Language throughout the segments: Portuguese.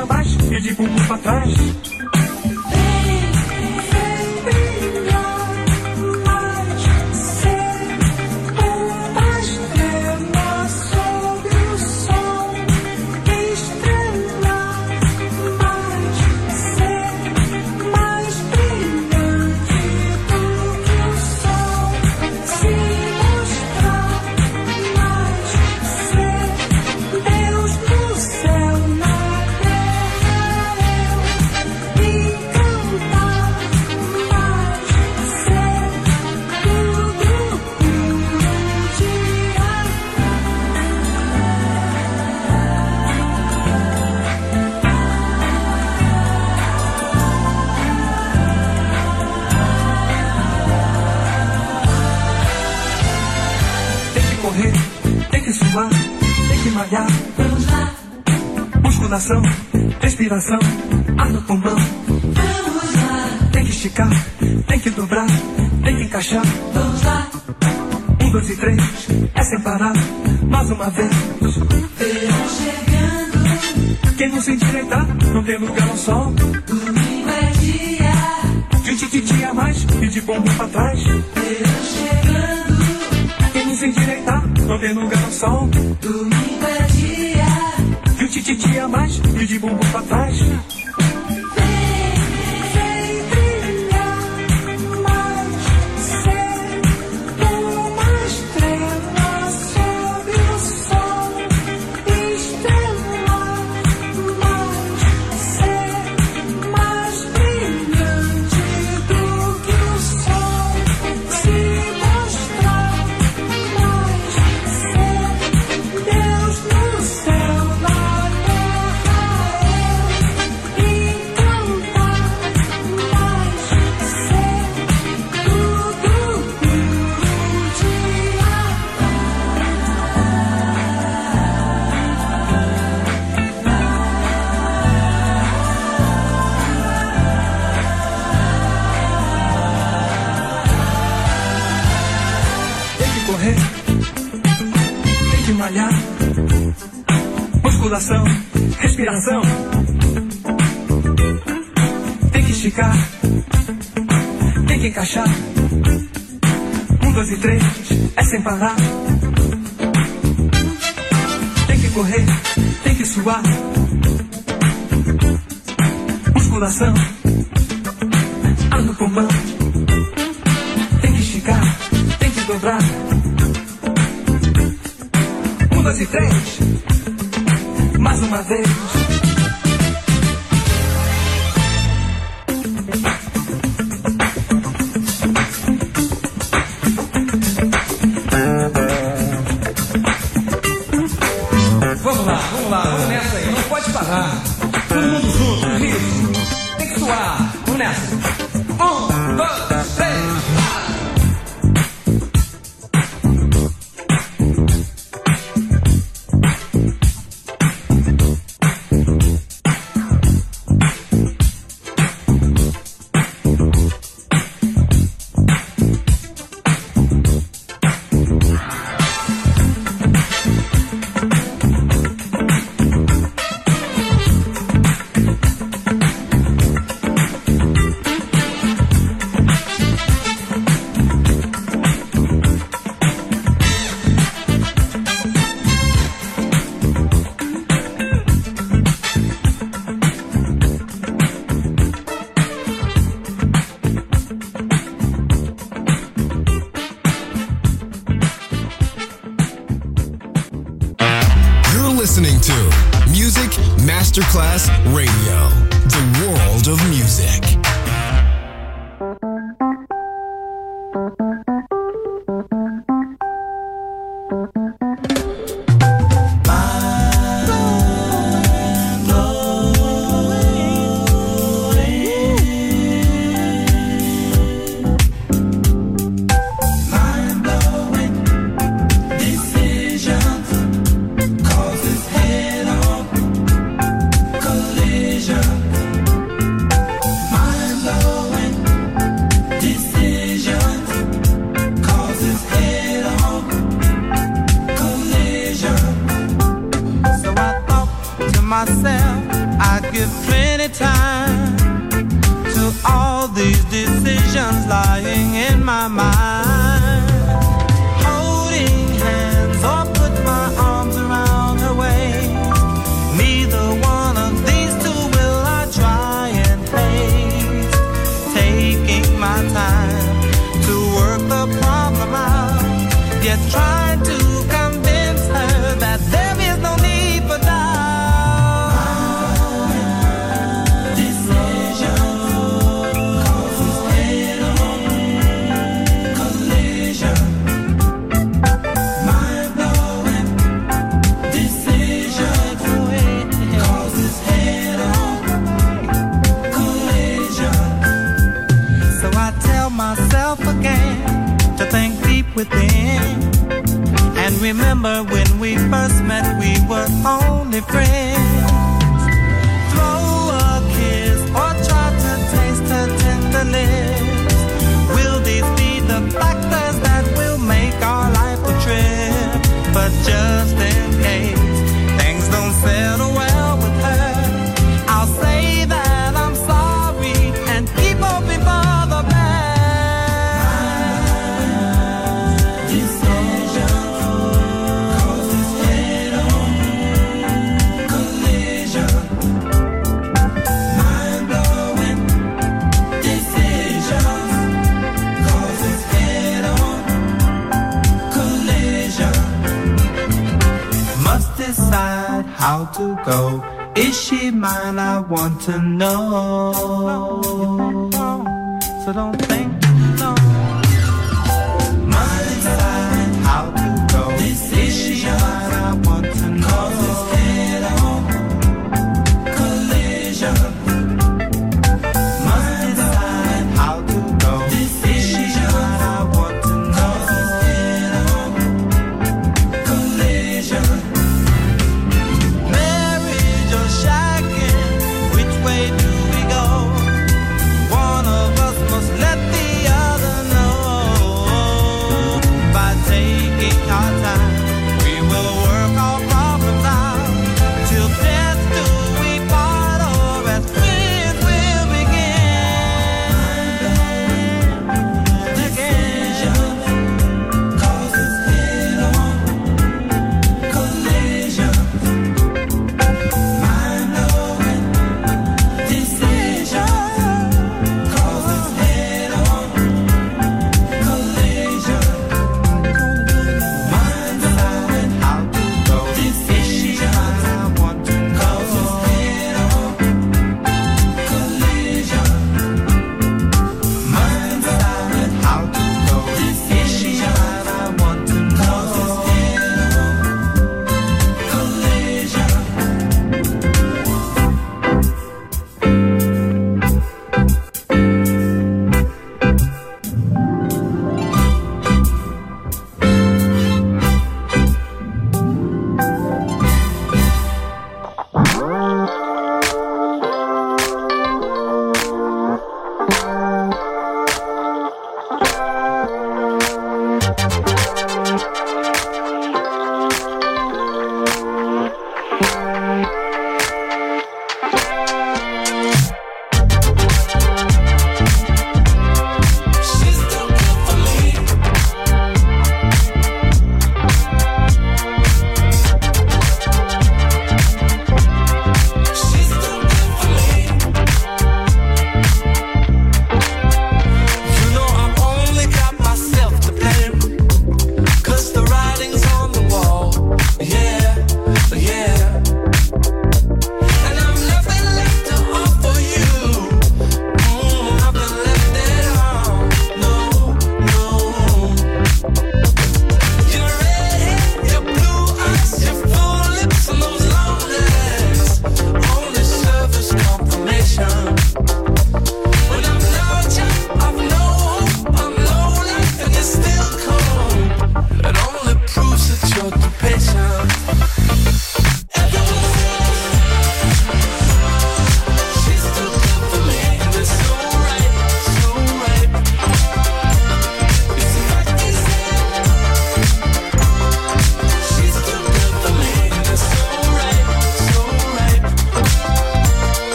Tititi a mais e de bumbum pra trás. Tem que suar, tem que malhar. Vamos lá, Musculação, respiração, ar no pulmão. vamos lá, Tem que esticar, tem que dobrar, tem que encaixar. vamos lá, Um, dois e três, é sem parar, mais uma vez. verão chegando. Quem não se endireitar, não tem lugar no sol. Domingo é dia, De tititi a mais e de bumbum pra trás. verão chegando. Lugar no sol. Domingo é dia, De um tititi a mais e de bumbum pra trás. Encaixar. Um, dois e três, é sem parar. Tem que correr, tem que suar. Musculação, ar no pulmão. Tem que esticar, tem que dobrar. Um, dois e três. Mais uma vez. Não how to go. Is she mine? I want to know. So don't think.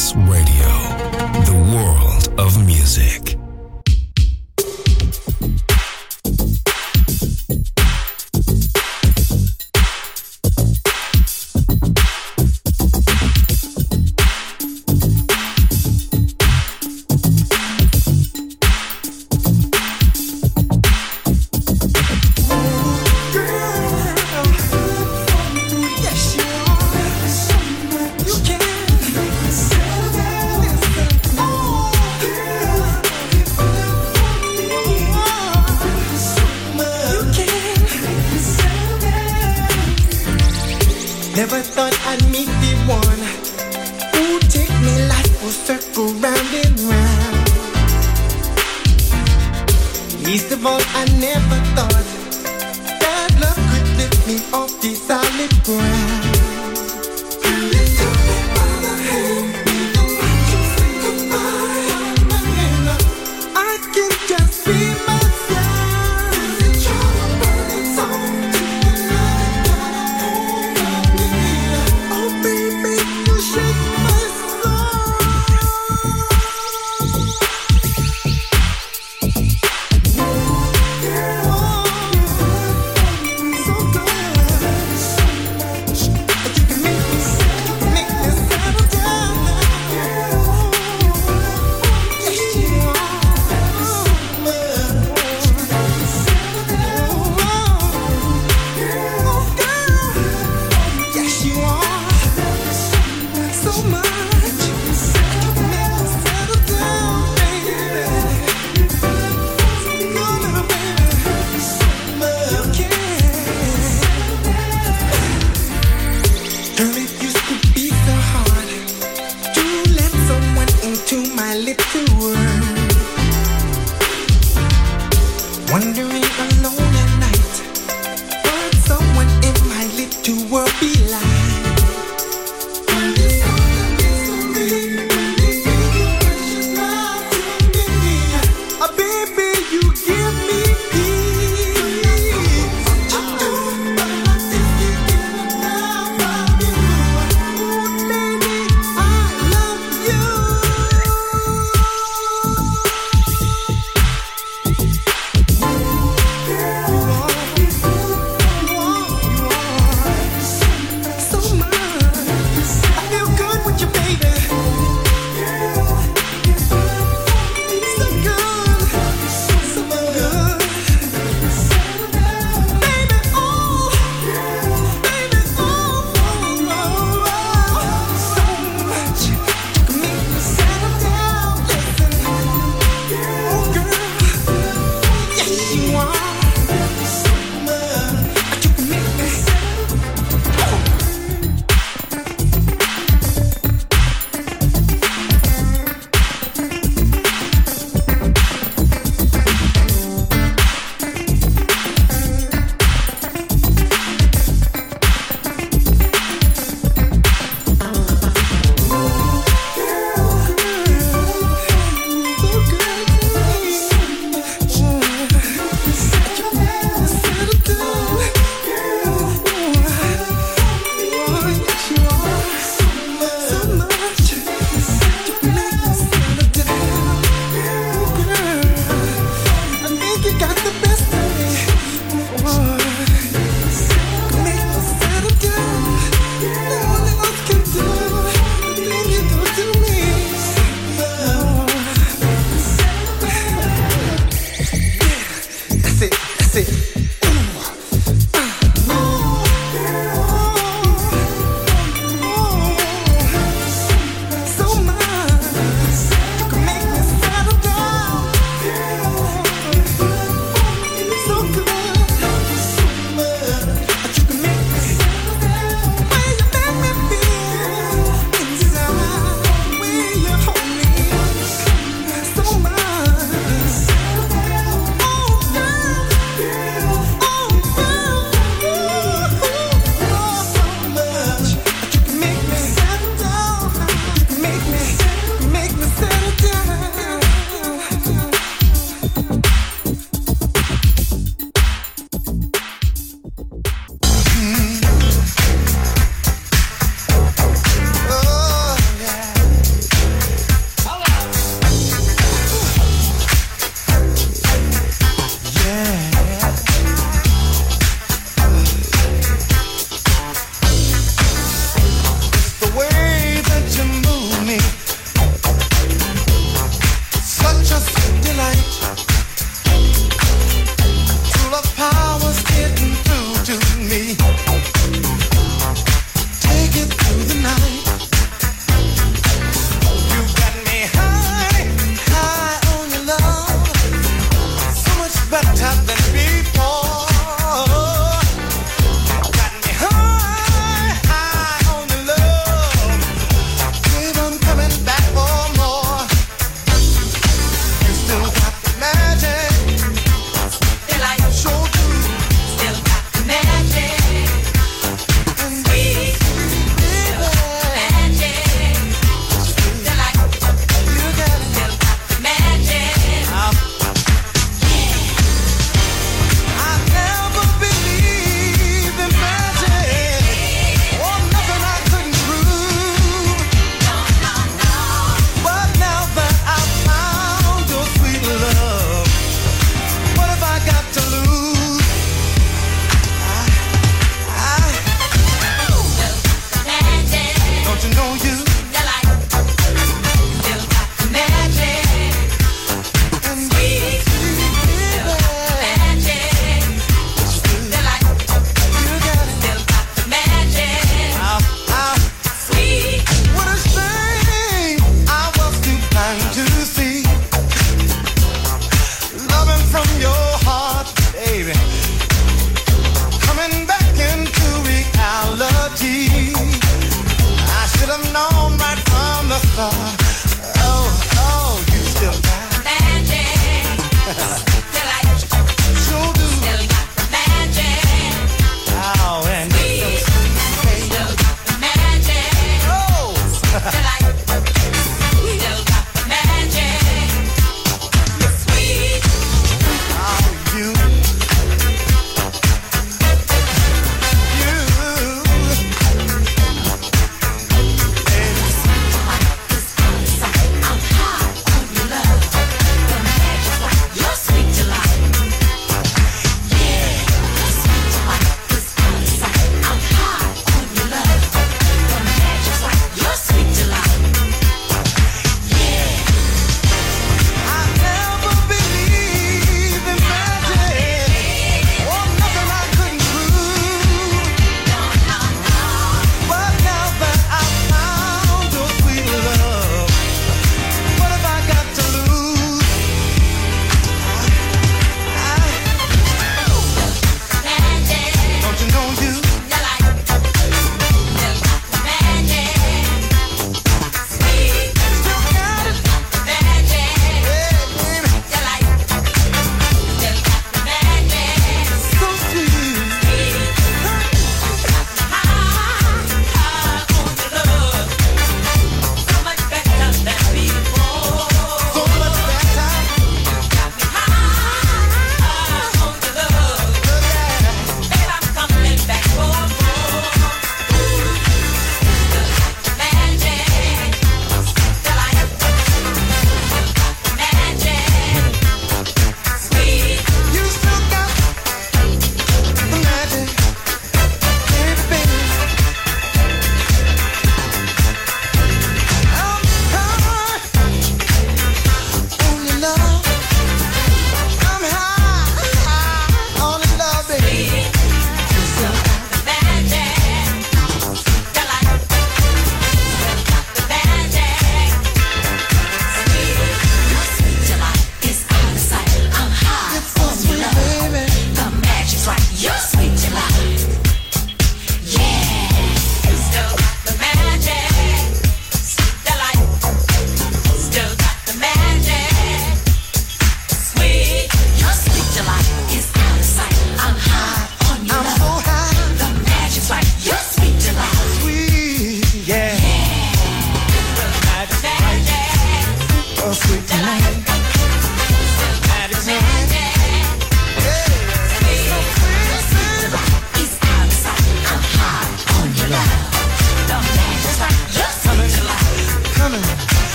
Plus Radio.